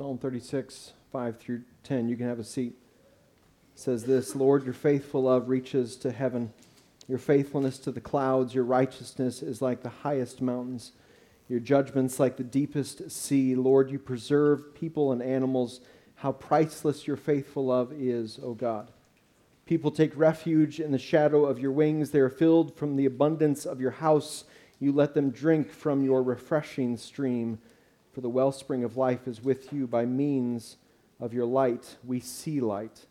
Psalm 36, 5 through 10. You can have a seat. It says this Lord, your faithful love reaches to heaven. Your faithfulness to the clouds, your righteousness is like the highest mountains, your judgments like the deepest sea. Lord, you preserve people and animals. How priceless your faithful love is, O God. People take refuge in the shadow of your wings. They are filled from the abundance of your house. You let them drink from your refreshing stream for the wellspring of life is with you by means of your light. We see light.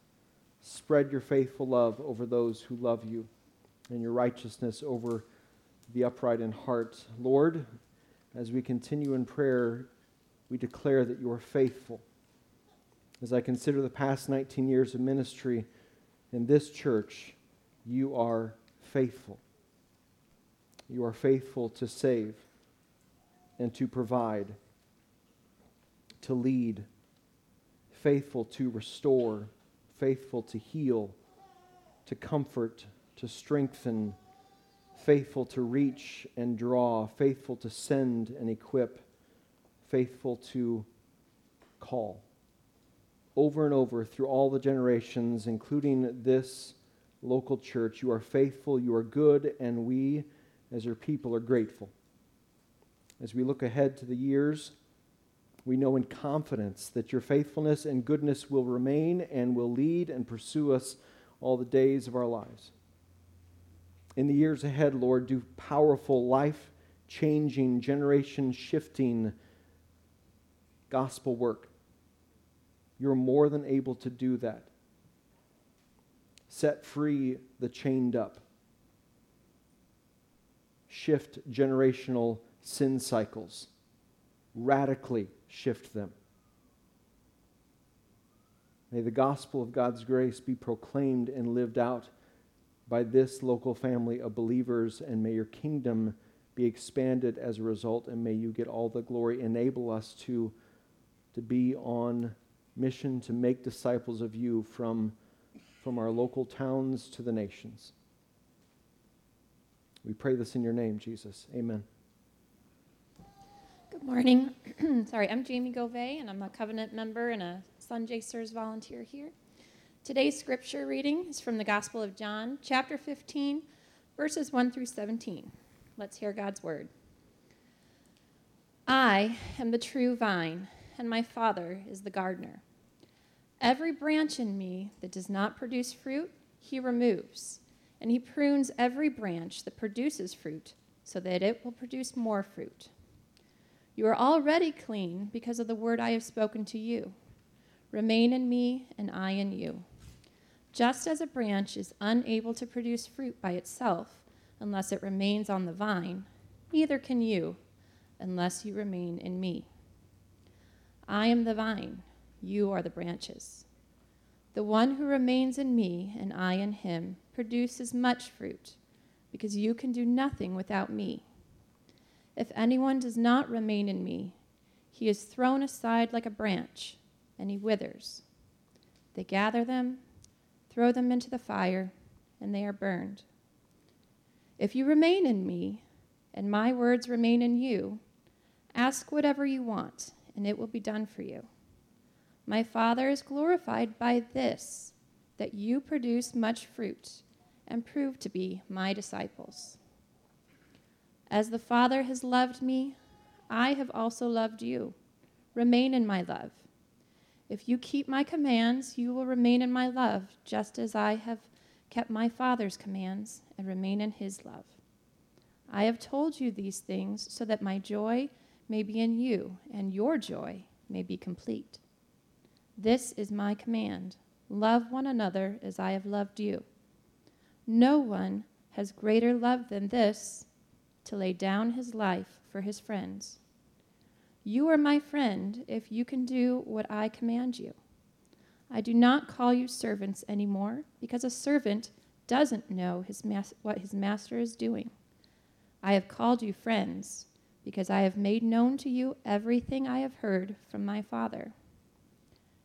Spread your faithful love over those who love you and your righteousness over the upright in heart. Lord, as we continue in prayer, we declare that you are faithful. As I consider the past 19 years of ministry in this church, you are faithful. You are faithful to save and to provide to lead, faithful to restore, faithful to heal, to comfort, to strengthen, faithful to reach and draw, faithful to send and equip, faithful to call. Over and over through all the generations, including this local church, you are faithful, you are good, and we, as your people, are grateful. As we look ahead to the years, we know in confidence that your faithfulness and goodness will remain and will lead and pursue us all the days of our lives. In the years ahead, Lord, do powerful, life changing, generation shifting gospel work. You're more than able to do that. Set free the chained up, shift generational sin cycles radically shift them. May the gospel of God's grace be proclaimed and lived out by this local family of believers, and may your kingdom be expanded as a result, and may you get all the glory. Enable us to, to be on mission to make disciples of you from, from our local towns to the nations. We pray this in your name, Jesus. Amen. Good morning. Sorry, I'm Jamie Govey, and I'm a covenant member and a Sunday Sirs volunteer here. Today's scripture reading is from the Gospel of John, chapter 15, verses 1 through 17. Let's hear God's word. I am the true vine, and my Father is the gardener. Every branch in me that does not produce fruit, he removes, and he prunes every branch that produces fruit so that it will produce more fruit. You are already clean because of the word I have spoken to you. Remain in me, and I in you. Just as a branch is unable to produce fruit by itself unless it remains on the vine, neither can you unless you remain in me. I am the vine, you are the branches. The one who remains in me and I in him produces much fruit, because you can do nothing without me. If anyone does not remain in me, he is thrown aside like a branch, and he withers. They gather them, throw them into the fire, and they are burned. If you remain in me, and my words remain in you, ask whatever you want, and it will be done for you. My Father is glorified by this, that you produce much fruit and prove to be my disciples. As the Father has loved me, I have also loved you. Remain in my love. If you keep my commands, you will remain in my love, just as I have kept my Father's commands and remain in his love. I have told you these things so that my joy may be in you and your joy may be complete. This is my command love one another as I have loved you. No one has greater love than this to lay down his life for his friends. You are my friend if you can do what I command you. I do not call you servants anymore because a servant doesn't know his mas- what his master is doing. I have called you friends because I have made known to you everything I have heard from my Father.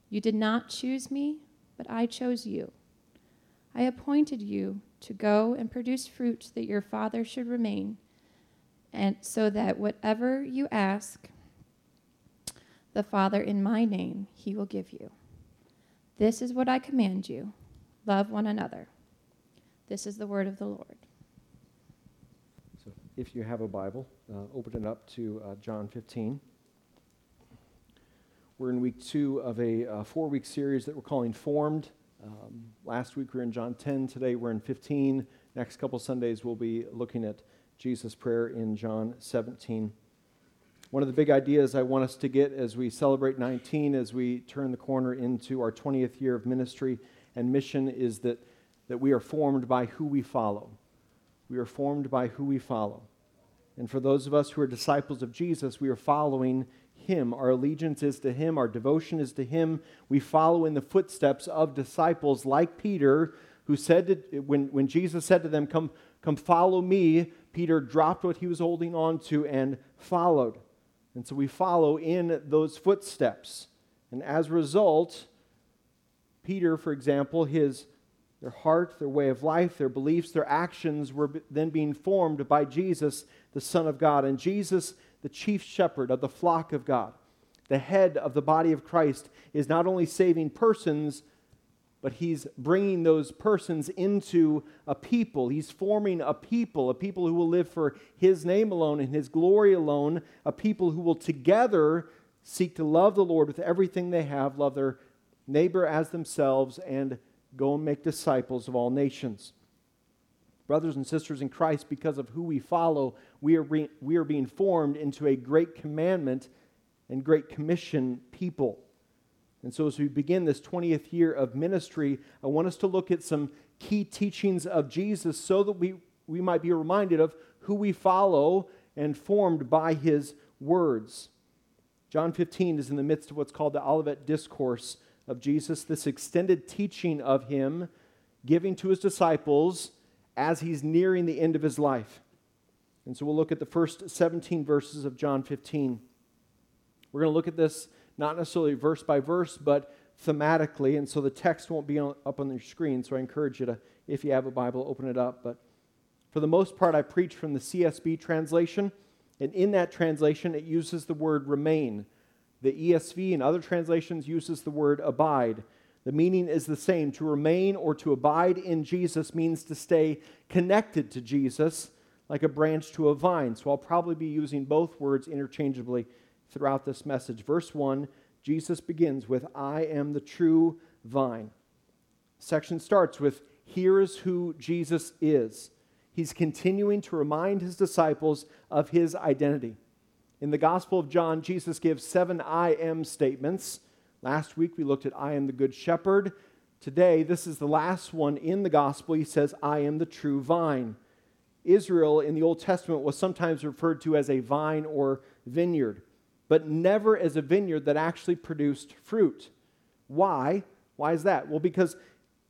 You did not choose me, but I chose you. I appointed you to go and produce fruit that your Father should remain and so that whatever you ask the Father in my name he will give you. This is what I command you love one another. This is the word of the Lord. So if you have a Bible, uh, open it up to uh, John 15. We're in week two of a uh, four week series that we're calling Formed. Um, last week we were in John 10. Today we're in 15. Next couple Sundays we'll be looking at Jesus' prayer in John 17. One of the big ideas I want us to get as we celebrate 19, as we turn the corner into our 20th year of ministry and mission, is that, that we are formed by who we follow. We are formed by who we follow. And for those of us who are disciples of Jesus, we are following him. Our allegiance is to Him, our devotion is to Him. We follow in the footsteps of disciples like Peter, who said, to, when, when Jesus said to them, come, come follow me, Peter dropped what he was holding on to and followed. And so we follow in those footsteps. And as a result, Peter, for example, his their heart, their way of life, their beliefs, their actions were then being formed by Jesus, the Son of God. And Jesus, the chief shepherd of the flock of God, the head of the body of Christ, is not only saving persons, but he's bringing those persons into a people. He's forming a people, a people who will live for his name alone and his glory alone, a people who will together seek to love the Lord with everything they have, love their neighbor as themselves, and go and make disciples of all nations. Brothers and sisters in Christ, because of who we follow, we are, re- we are being formed into a great commandment and great commission people. And so, as we begin this 20th year of ministry, I want us to look at some key teachings of Jesus so that we, we might be reminded of who we follow and formed by his words. John 15 is in the midst of what's called the Olivet Discourse of Jesus, this extended teaching of him giving to his disciples as he's nearing the end of his life. And so we'll look at the first 17 verses of John 15. We're going to look at this not necessarily verse by verse, but thematically. And so the text won't be on, up on your screen. So I encourage you to, if you have a Bible, open it up. But for the most part, I preach from the CSB translation. And in that translation, it uses the word remain. The ESV and other translations uses the word abide. The meaning is the same. To remain or to abide in Jesus means to stay connected to Jesus like a branch to a vine. So I'll probably be using both words interchangeably throughout this message. Verse 1, Jesus begins with, I am the true vine. Section starts with, Here is who Jesus is. He's continuing to remind his disciples of his identity. In the Gospel of John, Jesus gives seven I am statements. Last week we looked at I am the good shepherd. Today, this is the last one in the Gospel. He says, I am the true vine. Israel in the Old Testament was sometimes referred to as a vine or vineyard but never as a vineyard that actually produced fruit. Why? Why is that? Well, because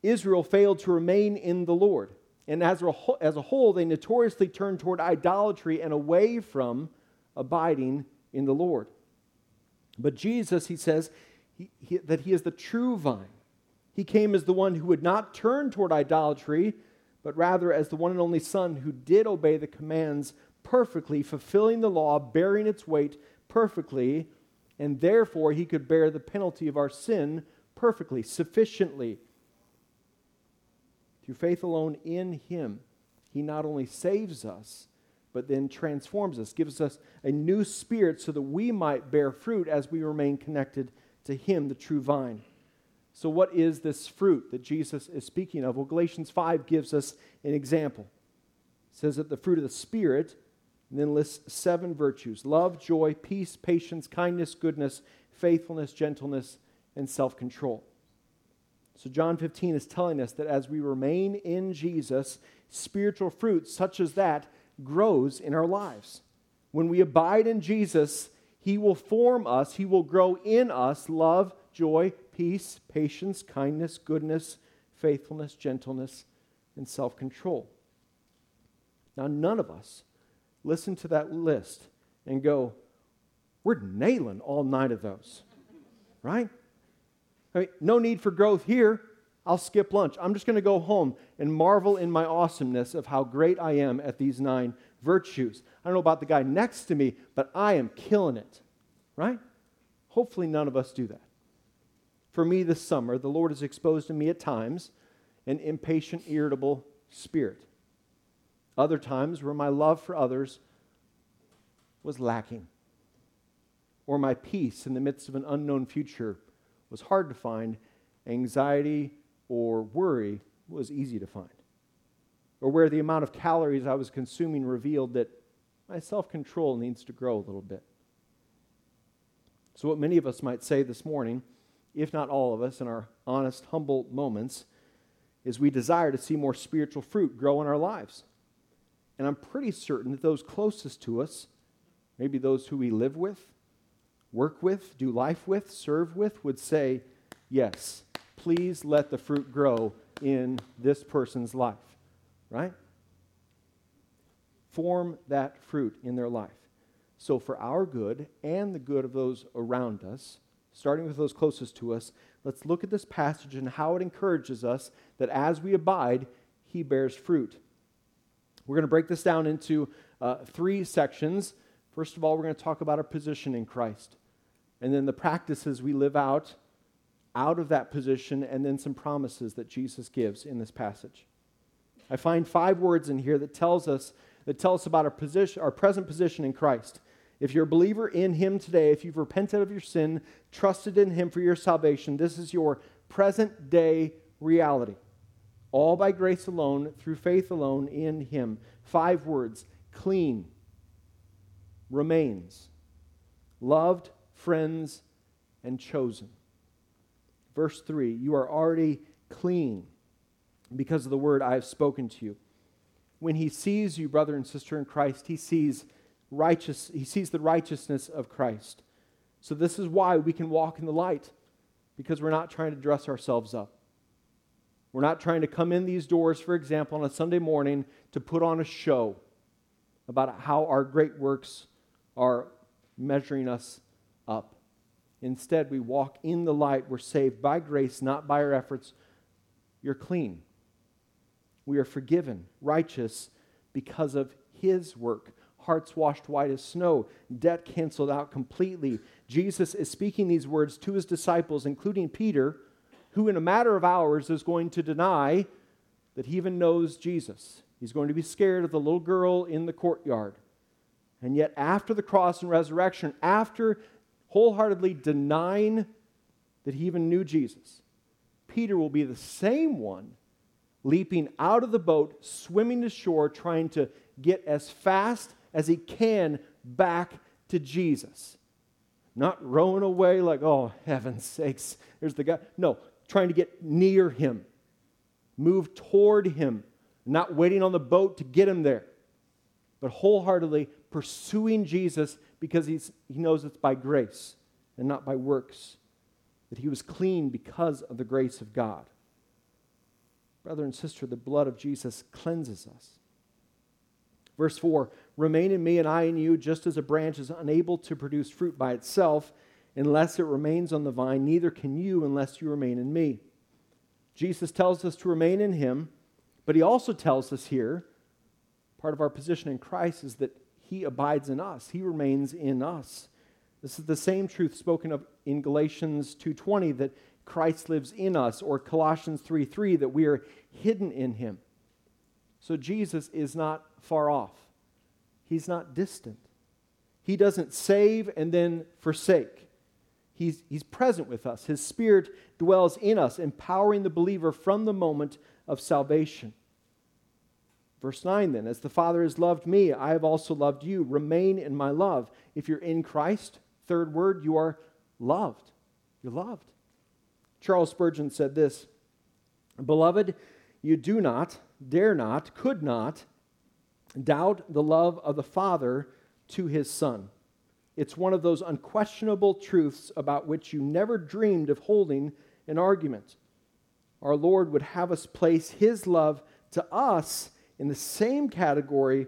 Israel failed to remain in the Lord. And as a, whole, as a whole, they notoriously turned toward idolatry and away from abiding in the Lord. But Jesus, he says, he, he, that he is the true vine. He came as the one who would not turn toward idolatry, but rather as the one and only Son who did obey the commands perfectly, fulfilling the law, bearing its weight perfectly, and therefore he could bear the penalty of our sin perfectly, sufficiently. Through faith alone in him, he not only saves us, but then transforms us, gives us a new spirit so that we might bear fruit as we remain connected to him, the true vine. So, what is this fruit that Jesus is speaking of? Well, Galatians 5 gives us an example. It says that the fruit of the Spirit and then lists seven virtues love, joy, peace, patience, kindness, goodness, faithfulness, gentleness, and self control. So, John 15 is telling us that as we remain in Jesus, spiritual fruit such as that grows in our lives. When we abide in Jesus, He will form us, He will grow in us love, joy, peace, patience, kindness, goodness, faithfulness, gentleness, and self control. Now, none of us listen to that list and go, we're nailing all nine of those, right? I mean, no need for growth here. I'll skip lunch. I'm just going to go home and marvel in my awesomeness of how great I am at these nine virtues. I don't know about the guy next to me, but I am killing it, right? Hopefully, none of us do that. For me this summer, the Lord has exposed to me at times an impatient, irritable spirit. Other times where my love for others was lacking, or my peace in the midst of an unknown future was hard to find, anxiety or worry was easy to find, or where the amount of calories I was consuming revealed that my self control needs to grow a little bit. So, what many of us might say this morning, if not all of us, in our honest, humble moments, is we desire to see more spiritual fruit grow in our lives. And I'm pretty certain that those closest to us, maybe those who we live with, work with, do life with, serve with, would say, Yes, please let the fruit grow in this person's life, right? Form that fruit in their life. So, for our good and the good of those around us, starting with those closest to us, let's look at this passage and how it encourages us that as we abide, he bears fruit. We're going to break this down into uh, three sections. First of all, we're going to talk about our position in Christ, and then the practices we live out out of that position, and then some promises that Jesus gives in this passage. I find five words in here that tells us that tell us about our position, our present position in Christ. If you're a believer in Him today, if you've repented of your sin, trusted in Him for your salvation, this is your present day reality. All by grace alone, through faith alone, in Him. Five words clean, remains, loved, friends, and chosen. Verse 3 You are already clean because of the word I have spoken to you. When he sees you, brother and sister in Christ, he sees righteous, he sees the righteousness of Christ. So this is why we can walk in the light, because we're not trying to dress ourselves up. We're not trying to come in these doors, for example, on a Sunday morning to put on a show about how our great works are measuring us up. Instead, we walk in the light. We're saved by grace, not by our efforts. You're clean. We are forgiven, righteous because of His work hearts washed white as snow, debt canceled out completely. Jesus is speaking these words to his disciples, including Peter, who in a matter of hours is going to deny that he even knows Jesus. He's going to be scared of the little girl in the courtyard. And yet, after the cross and resurrection, after wholeheartedly denying that he even knew Jesus, Peter will be the same one leaping out of the boat, swimming to shore, trying to get as fast as he can back to Jesus. Not rowing away like, oh, heaven's sakes, there's the guy. No, trying to get near him, move toward him, not waiting on the boat to get him there, but wholeheartedly pursuing Jesus because he's, he knows it's by grace and not by works, that he was clean because of the grace of God. Brother and sister, the blood of Jesus cleanses us. Verse 4 Remain in me and I in you, just as a branch is unable to produce fruit by itself unless it remains on the vine, neither can you unless you remain in me. Jesus tells us to remain in him, but he also tells us here part of our position in Christ is that he abides in us, he remains in us. This is the same truth spoken of in Galatians 2:20 that Christ lives in us or Colossians 3:3 that we are hidden in him. So Jesus is not far off. He's not distant. He doesn't save and then forsake. He's, he's present with us. His Spirit dwells in us, empowering the believer from the moment of salvation. Verse 9 then, as the Father has loved me, I have also loved you. Remain in my love. If you're in Christ, third word, you are loved. You're loved. Charles Spurgeon said this Beloved, you do not, dare not, could not doubt the love of the Father to his Son. It's one of those unquestionable truths about which you never dreamed of holding an argument. Our Lord would have us place his love to us in the same category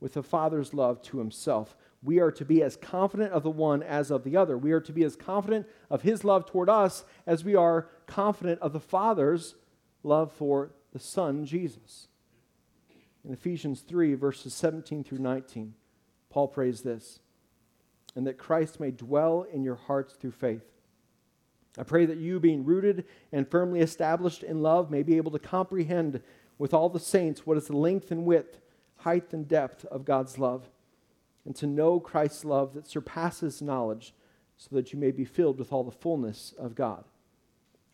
with the Father's love to himself. We are to be as confident of the one as of the other. We are to be as confident of his love toward us as we are confident of the Father's love for the Son, Jesus. In Ephesians 3, verses 17 through 19, Paul prays this and that Christ may dwell in your hearts through faith. I pray that you, being rooted and firmly established in love, may be able to comprehend with all the saints what is the length and width, height and depth of God's love, and to know Christ's love that surpasses knowledge, so that you may be filled with all the fullness of God.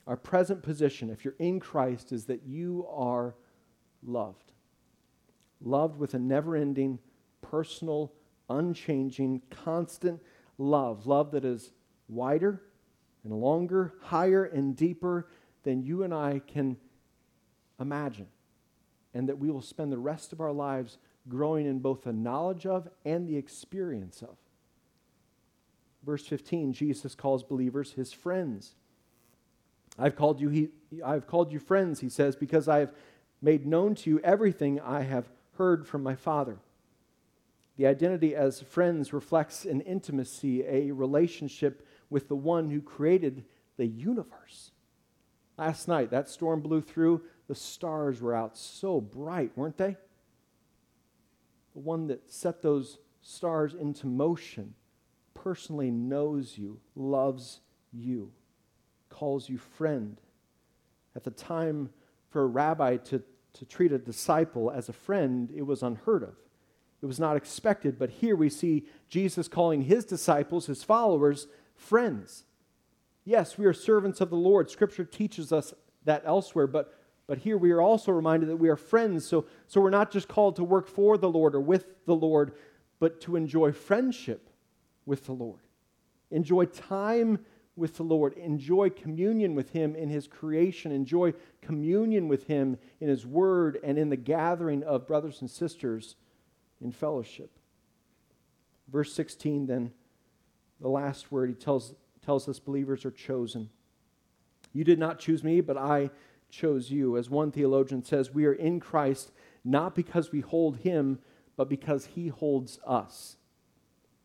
Our present position, if you're in Christ, is that you are loved. Loved with a never ending, personal, unchanging, constant love. Love that is wider and longer, higher and deeper than you and I can imagine. And that we will spend the rest of our lives growing in both the knowledge of and the experience of. Verse 15, Jesus calls believers his friends. I've called you, he, I've called you friends, he says, because I have made known to you everything I have heard from my Father. The identity as friends reflects an intimacy, a relationship with the one who created the universe. Last night, that storm blew through. The stars were out so bright, weren't they? The one that set those stars into motion personally knows you, loves you, calls you friend. At the time, for a rabbi to, to treat a disciple as a friend, it was unheard of. It was not expected, but here we see Jesus calling his disciples, his followers, friends. Yes, we are servants of the Lord. Scripture teaches us that elsewhere, but, but here we are also reminded that we are friends. So, so we're not just called to work for the Lord or with the Lord, but to enjoy friendship with the Lord. Enjoy time with the Lord. Enjoy communion with Him in His creation. Enjoy communion with Him in His Word and in the gathering of brothers and sisters in fellowship. Verse 16, then, the last word, he tells, tells us believers are chosen. You did not choose me, but I chose you. As one theologian says, we are in Christ not because we hold him, but because he holds us.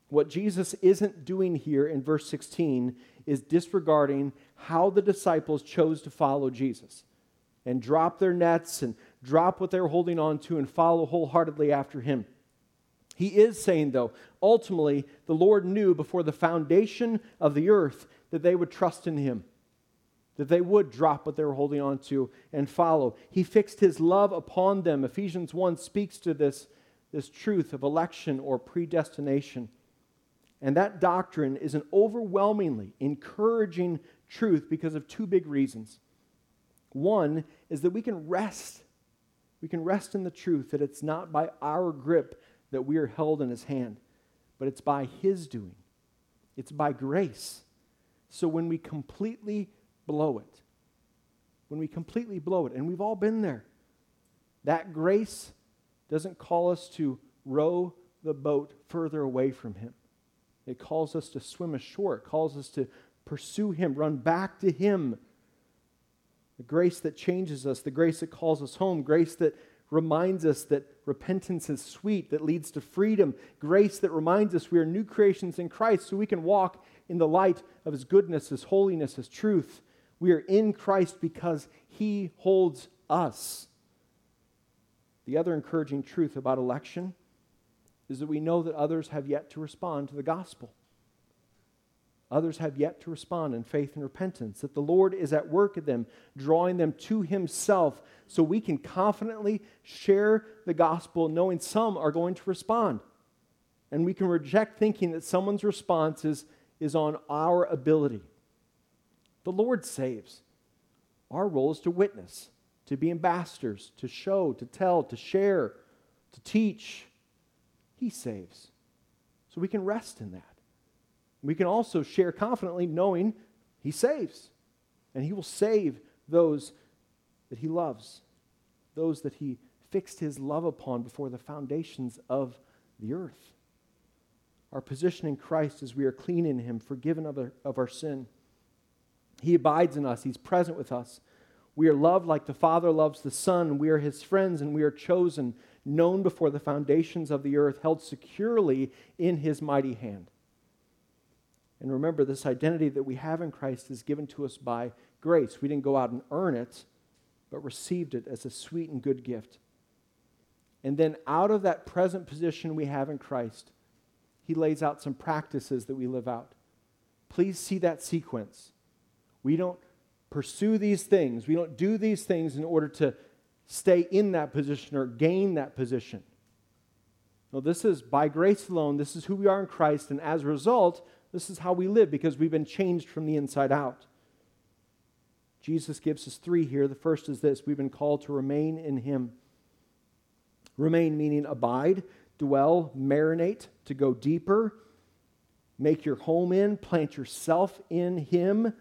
What Jesus isn't doing here in verse 16 is disregarding how the disciples chose to follow Jesus and drop their nets and drop what they were holding on to and follow wholeheartedly after him. He is saying, though, ultimately, the Lord knew before the foundation of the earth that they would trust in Him, that they would drop what they were holding on to and follow. He fixed His love upon them. Ephesians 1 speaks to this, this truth of election or predestination. And that doctrine is an overwhelmingly encouraging truth because of two big reasons. One is that we can rest. We can rest in the truth that it's not by our grip that we are held in his hand, but it's by his doing. It's by grace. So when we completely blow it, when we completely blow it, and we've all been there, that grace doesn't call us to row the boat further away from him. It calls us to swim ashore. It calls us to pursue him, run back to him. The grace that changes us, the grace that calls us home, grace that reminds us that repentance is sweet, that leads to freedom, grace that reminds us we are new creations in Christ so we can walk in the light of His goodness, His holiness, His truth. We are in Christ because He holds us. The other encouraging truth about election is that we know that others have yet to respond to the gospel. Others have yet to respond in faith and repentance, that the Lord is at work in them, drawing them to Himself, so we can confidently share the gospel, knowing some are going to respond. And we can reject thinking that someone's response is, is on our ability. The Lord saves. Our role is to witness, to be ambassadors, to show, to tell, to share, to teach. He saves. So we can rest in that. We can also share confidently knowing He saves. And He will save those that He loves, those that He fixed His love upon before the foundations of the earth. Our position in Christ is we are clean in Him, forgiven of our, of our sin. He abides in us, He's present with us. We are loved like the Father loves the Son. We are His friends, and we are chosen, known before the foundations of the earth, held securely in His mighty hand. And remember, this identity that we have in Christ is given to us by grace. We didn't go out and earn it, but received it as a sweet and good gift. And then, out of that present position we have in Christ, he lays out some practices that we live out. Please see that sequence. We don't pursue these things, we don't do these things in order to stay in that position or gain that position. No, this is by grace alone. This is who we are in Christ. And as a result, this is how we live because we've been changed from the inside out. Jesus gives us three here. The first is this we've been called to remain in Him. Remain meaning abide, dwell, marinate, to go deeper, make your home in, plant yourself in Him.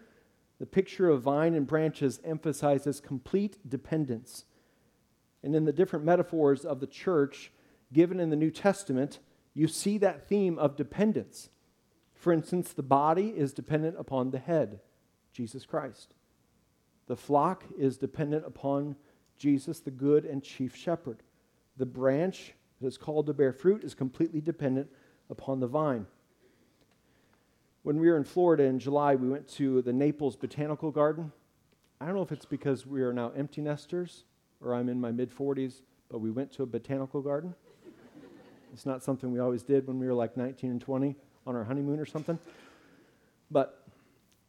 The picture of vine and branches emphasizes complete dependence. And in the different metaphors of the church given in the New Testament, you see that theme of dependence. For instance, the body is dependent upon the head, Jesus Christ. The flock is dependent upon Jesus, the good and chief shepherd. The branch that is called to bear fruit is completely dependent upon the vine. When we were in Florida in July, we went to the Naples Botanical Garden. I don't know if it's because we are now empty nesters or I'm in my mid 40s, but we went to a botanical garden. it's not something we always did when we were like 19 and 20 on our honeymoon or something. But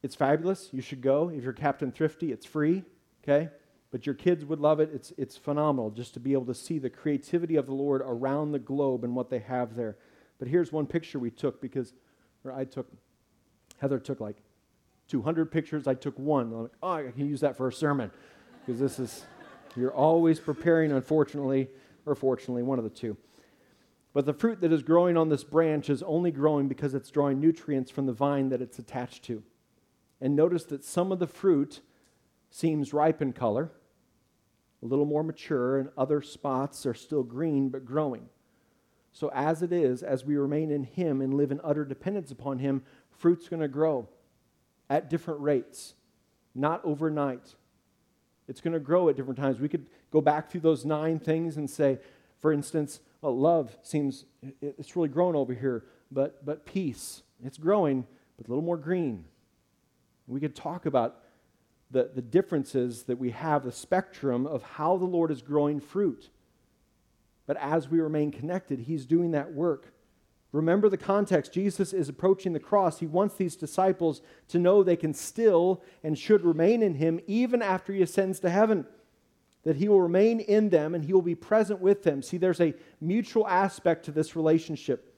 it's fabulous. You should go. If you're Captain Thrifty, it's free, okay? But your kids would love it. It's, it's phenomenal just to be able to see the creativity of the Lord around the globe and what they have there. But here's one picture we took because, or I took, Heather took like 200 pictures. I took one. I'm like, oh, I can use that for a sermon because this is, you're always preparing, unfortunately, or fortunately, one of the two. But the fruit that is growing on this branch is only growing because it's drawing nutrients from the vine that it's attached to. And notice that some of the fruit seems ripe in color, a little more mature, and other spots are still green but growing. So, as it is, as we remain in Him and live in utter dependence upon Him, fruit's going to grow at different rates, not overnight. It's going to grow at different times. We could go back through those nine things and say, for instance, well, love seems it's really grown over here, but but peace, it's growing, but a little more green. We could talk about the, the differences that we have, the spectrum of how the Lord is growing fruit. But as we remain connected, He's doing that work. Remember the context. Jesus is approaching the cross. He wants these disciples to know they can still and should remain in Him even after He ascends to heaven. That He will remain in them and He will be present with them. See, there's a mutual aspect to this relationship.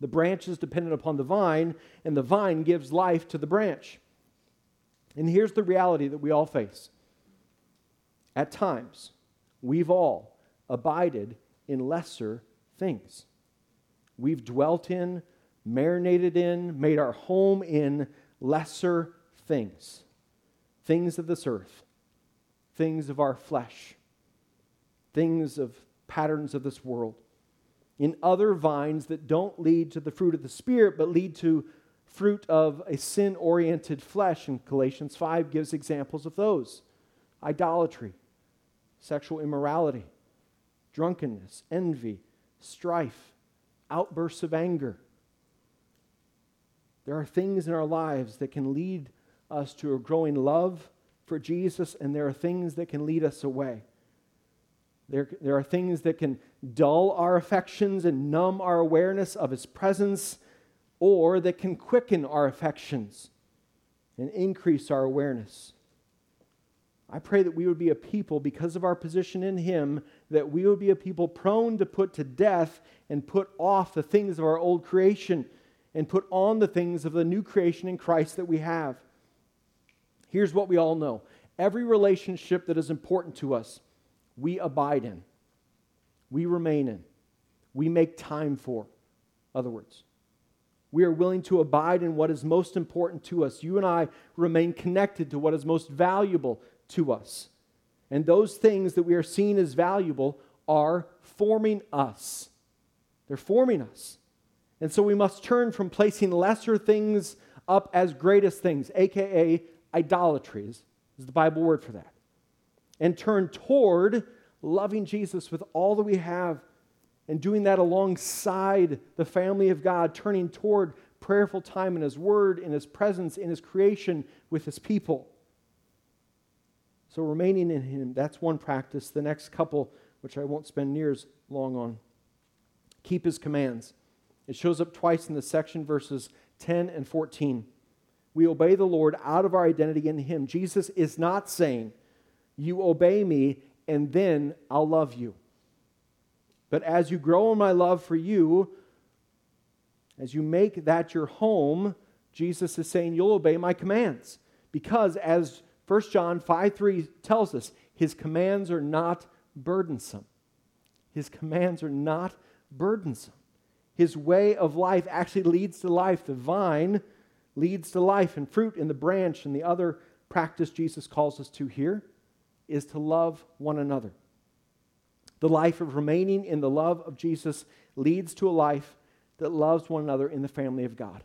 The branch is dependent upon the vine, and the vine gives life to the branch. And here's the reality that we all face. At times, we've all abided in lesser things. We've dwelt in, marinated in, made our home in lesser things. Things of this earth, things of our flesh, things of patterns of this world. In other vines that don't lead to the fruit of the Spirit, but lead to fruit of a sin oriented flesh, and Galatians 5 gives examples of those idolatry, sexual immorality, drunkenness, envy, strife, outbursts of anger. There are things in our lives that can lead us to a growing love for Jesus, and there are things that can lead us away. There, there are things that can dull our affections and numb our awareness of His presence or that can quicken our affections and increase our awareness. I pray that we would be a people, because of our position in Him, that we would be a people prone to put to death and put off the things of our old creation and put on the things of the new creation in Christ that we have. Here's what we all know every relationship that is important to us, we abide in, we remain in, we make time for. Other words, we are willing to abide in what is most important to us. You and I remain connected to what is most valuable to us. And those things that we are seeing as valuable are forming us. They're forming us. And so we must turn from placing lesser things up as greatest things, aka idolatries, is the Bible word for that, and turn toward loving Jesus with all that we have and doing that alongside the family of God, turning toward prayerful time in His Word, in His presence, in His creation with His people. So, remaining in Him, that's one practice. The next couple, which I won't spend near as long on, keep His commands. It shows up twice in the section, verses 10 and 14. We obey the Lord out of our identity in Him. Jesus is not saying, You obey me, and then I'll love you. But as you grow in my love for you, as you make that your home, Jesus is saying, You'll obey my commands. Because as 1 John 5 3 tells us, his commands are not burdensome. His commands are not burdensome. His way of life actually leads to life. The vine leads to life, and fruit in the branch, and the other practice Jesus calls us to here is to love one another. The life of remaining in the love of Jesus leads to a life that loves one another in the family of God.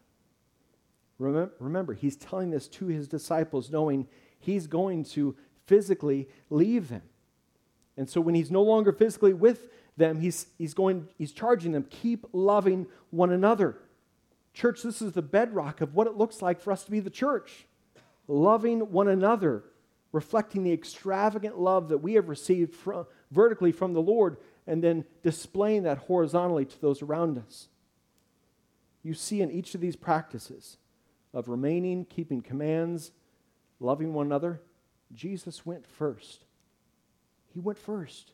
Remember, he's telling this to his disciples, knowing he's going to physically leave them. And so when he's no longer physically with them, he's, he's, going, he's charging them, keep loving one another. Church, this is the bedrock of what it looks like for us to be the church. Loving one another, reflecting the extravagant love that we have received from, vertically from the Lord, and then displaying that horizontally to those around us. You see in each of these practices of remaining, keeping commands, loving one another, Jesus went first. He went first.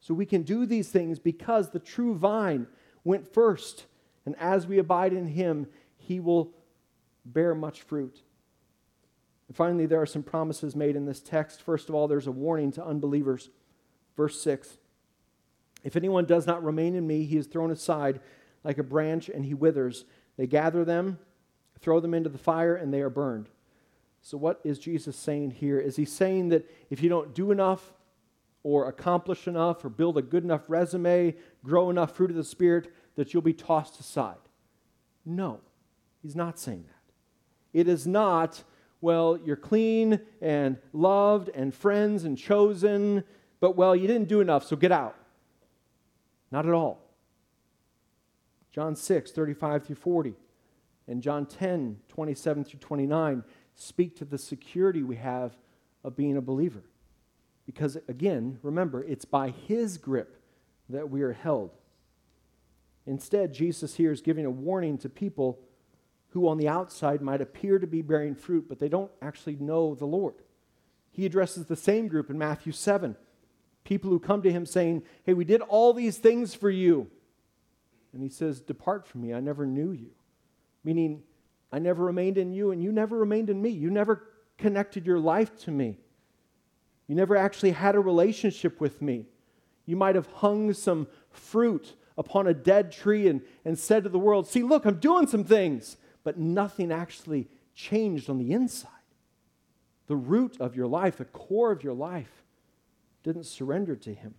So we can do these things because the true vine went first. And as we abide in him, he will bear much fruit. And finally, there are some promises made in this text. First of all, there's a warning to unbelievers. Verse 6 If anyone does not remain in me, he is thrown aside like a branch and he withers. They gather them, throw them into the fire, and they are burned. So, what is Jesus saying here? Is he saying that if you don't do enough, or accomplish enough, or build a good enough resume, grow enough fruit of the Spirit, that you'll be tossed aside? No, he's not saying that. It is not, well, you're clean and loved and friends and chosen, but well, you didn't do enough, so get out. Not at all. John 6, 35 through 40, and John 10, 27 through 29 speak to the security we have of being a believer. Because again, remember, it's by his grip that we are held. Instead, Jesus here is giving a warning to people who on the outside might appear to be bearing fruit, but they don't actually know the Lord. He addresses the same group in Matthew 7. People who come to him saying, Hey, we did all these things for you. And he says, Depart from me, I never knew you. Meaning, I never remained in you, and you never remained in me. You never connected your life to me. You never actually had a relationship with me. You might have hung some fruit upon a dead tree and, and said to the world, See, look, I'm doing some things. But nothing actually changed on the inside. The root of your life, the core of your life, didn't surrender to Him.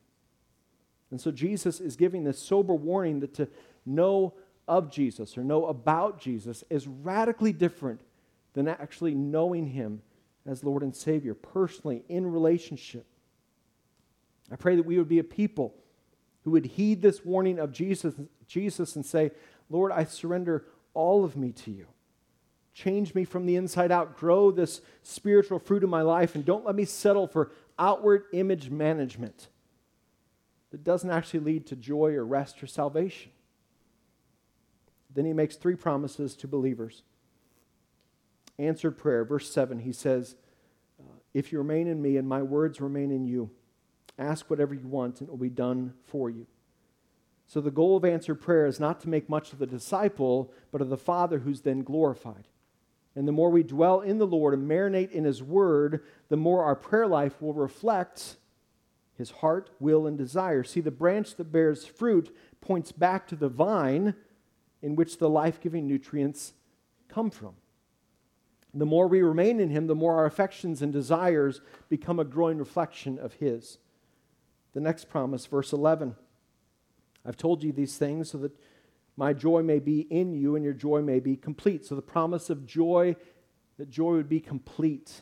And so Jesus is giving this sober warning that to know of Jesus or know about Jesus is radically different than actually knowing Him as Lord and Savior personally in relationship. I pray that we would be a people who would heed this warning of Jesus, Jesus and say, Lord, I surrender all of me to you. Change me from the inside out. Grow this spiritual fruit in my life, and don't let me settle for outward image management that doesn't actually lead to joy or rest or salvation. Then he makes three promises to believers. Answered prayer, verse 7, he says, If you remain in me and my words remain in you, ask whatever you want and it will be done for you. So the goal of answered prayer is not to make much of the disciple, but of the Father who's then glorified. And the more we dwell in the Lord and marinate in his word, the more our prayer life will reflect his heart, will, and desire. See, the branch that bears fruit points back to the vine in which the life giving nutrients come from. The more we remain in him, the more our affections and desires become a growing reflection of his. The next promise, verse 11 I've told you these things so that my joy may be in you and your joy may be complete. So the promise of joy, that joy would be complete.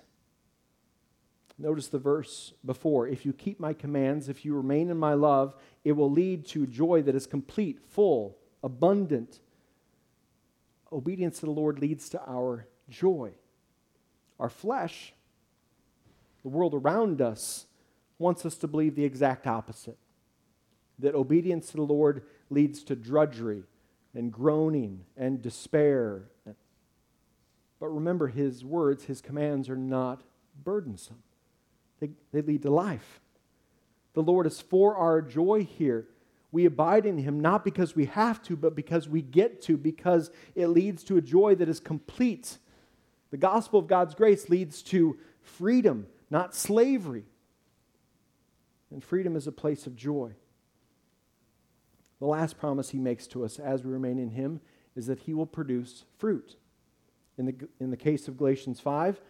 Notice the verse before. If you keep my commands, if you remain in my love, it will lead to joy that is complete, full, abundant. Obedience to the Lord leads to our joy. Our flesh, the world around us, wants us to believe the exact opposite that obedience to the Lord leads to drudgery and groaning and despair. But remember, his words, his commands are not burdensome, they, they lead to life. The Lord is for our joy here. We abide in him not because we have to, but because we get to, because it leads to a joy that is complete. The gospel of God's grace leads to freedom, not slavery. And freedom is a place of joy. The last promise he makes to us as we remain in him is that he will produce fruit. In the, in the case of Galatians 5,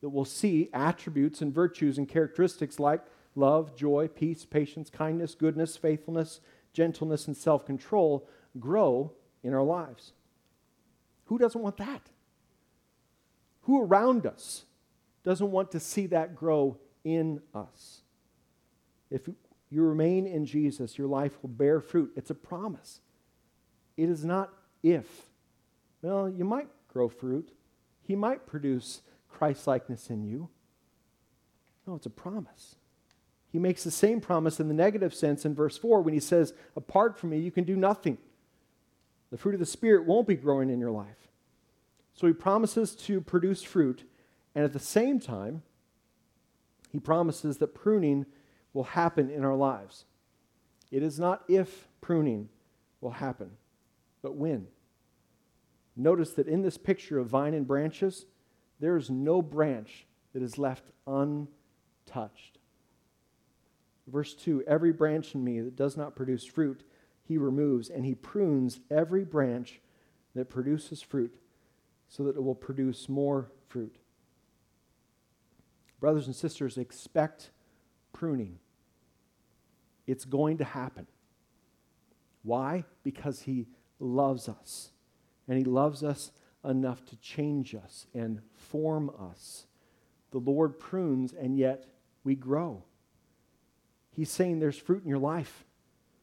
that we'll see attributes and virtues and characteristics like love, joy, peace, patience, kindness, goodness, faithfulness, gentleness, and self control grow in our lives. Who doesn't want that? Who around us doesn't want to see that grow in us? If you remain in Jesus, your life will bear fruit. It's a promise. It is not if. Well, you might grow fruit, He might produce Christ likeness in you. No, it's a promise. He makes the same promise in the negative sense in verse 4 when he says, Apart from me, you can do nothing. The fruit of the Spirit won't be growing in your life. So he promises to produce fruit, and at the same time, he promises that pruning will happen in our lives. It is not if pruning will happen, but when. Notice that in this picture of vine and branches, there is no branch that is left untouched. Verse 2 Every branch in me that does not produce fruit, he removes, and he prunes every branch that produces fruit so that it will produce more fruit. Brothers and sisters, expect pruning. It's going to happen. Why? Because He loves us. And He loves us enough to change us and form us. The Lord prunes, and yet we grow. He's saying there's fruit in your life.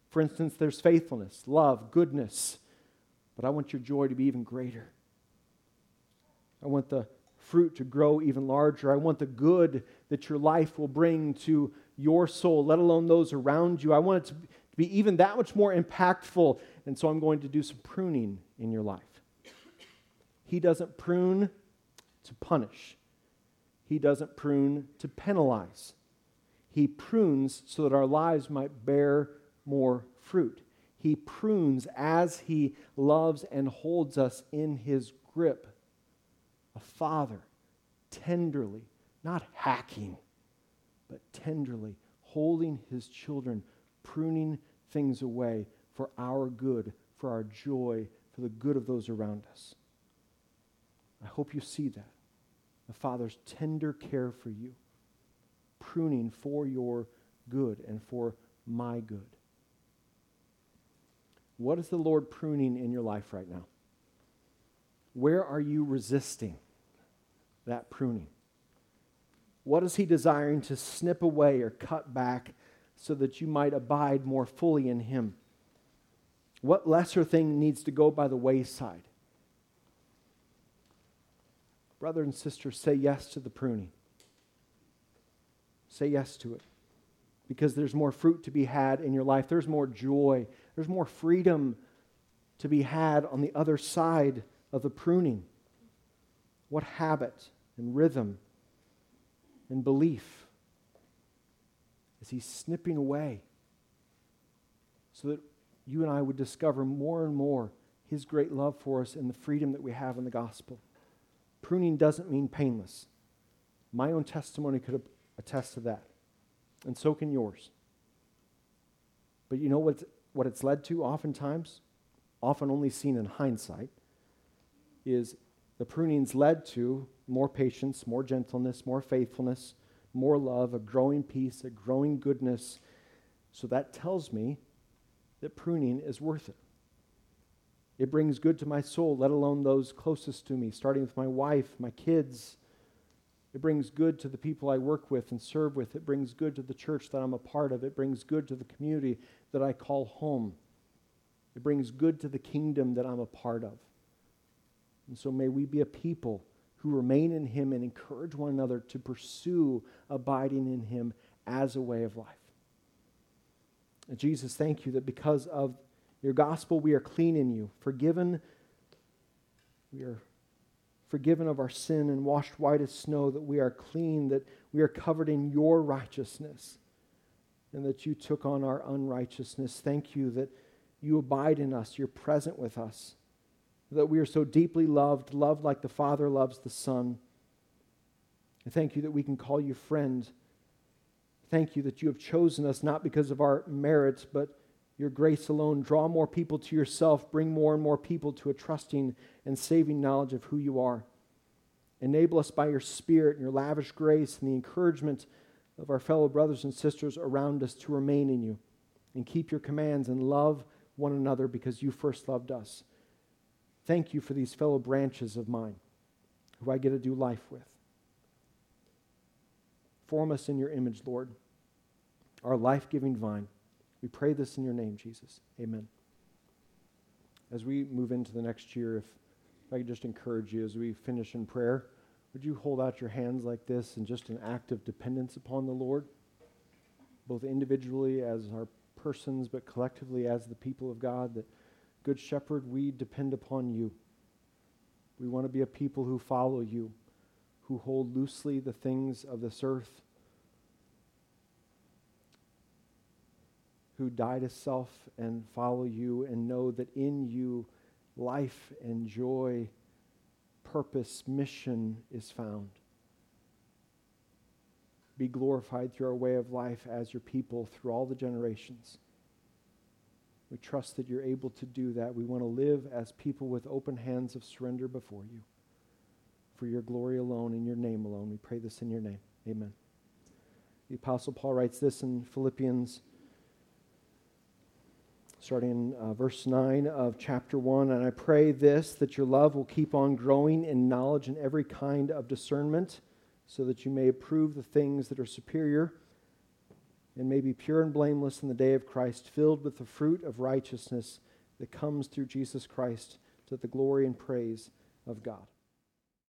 For instance, there's faithfulness, love, goodness. But I want your joy to be even greater. I want the fruit to grow even larger. I want the good that your life will bring to your soul, let alone those around you. I want it to be even that much more impactful. And so I'm going to do some pruning in your life. He doesn't prune to punish, He doesn't prune to penalize. He prunes so that our lives might bear more fruit. He prunes as He loves and holds us in His grip. A father, tenderly, not hacking, but tenderly holding his children, pruning things away for our good, for our joy, for the good of those around us. I hope you see that. The Father's tender care for you, pruning for your good and for my good. What is the Lord pruning in your life right now? Where are you resisting that pruning? What is he desiring to snip away or cut back so that you might abide more fully in him? What lesser thing needs to go by the wayside? Brother and sister, say yes to the pruning. Say yes to it. Because there's more fruit to be had in your life. There's more joy. There's more freedom to be had on the other side of the pruning. What habit and rhythm and belief as He's snipping away so that you and I would discover more and more His great love for us and the freedom that we have in the gospel. Pruning doesn't mean painless. My own testimony could attest to that, and so can yours. But you know what, what it's led to oftentimes, often only seen in hindsight, is the pruning's led to more patience, more gentleness, more faithfulness, more love, a growing peace, a growing goodness. So that tells me that pruning is worth it. It brings good to my soul, let alone those closest to me, starting with my wife, my kids. It brings good to the people I work with and serve with. It brings good to the church that I'm a part of. It brings good to the community that I call home. It brings good to the kingdom that I'm a part of. And so may we be a people who remain in him and encourage one another to pursue abiding in him as a way of life. And Jesus, thank you that because of Your gospel, we are clean in you, forgiven. We are forgiven of our sin and washed white as snow, that we are clean, that we are covered in your righteousness, and that you took on our unrighteousness. Thank you that you abide in us, you're present with us, that we are so deeply loved, loved like the Father loves the Son. And thank you that we can call you friend. Thank you that you have chosen us not because of our merits, but your grace alone. Draw more people to yourself, bring more and more people to a trusting and saving knowledge of who you are. Enable us by your Spirit and your lavish grace and the encouragement of our fellow brothers and sisters around us to remain in you and keep your commands and love one another because you first loved us. Thank you for these fellow branches of mine who I get to do life with. Form us in your image, Lord, our life giving vine. We pray this in your name, Jesus. Amen. As we move into the next year, if, if I could just encourage you as we finish in prayer, would you hold out your hands like this in just an act of dependence upon the Lord, both individually as our persons, but collectively as the people of God? That, Good Shepherd, we depend upon you. We want to be a people who follow you, who hold loosely the things of this earth, who die to self and follow you and know that in you life and joy, purpose, mission is found. Be glorified through our way of life as your people through all the generations. We trust that you're able to do that. We want to live as people with open hands of surrender before you. For your glory alone, and your name alone. We pray this in your name. Amen. The Apostle Paul writes this in Philippians starting in uh, verse 9 of chapter 1. And I pray this that your love will keep on growing in knowledge and every kind of discernment, so that you may approve the things that are superior and may be pure and blameless in the day of Christ, filled with the fruit of righteousness that comes through Jesus Christ to the glory and praise of God.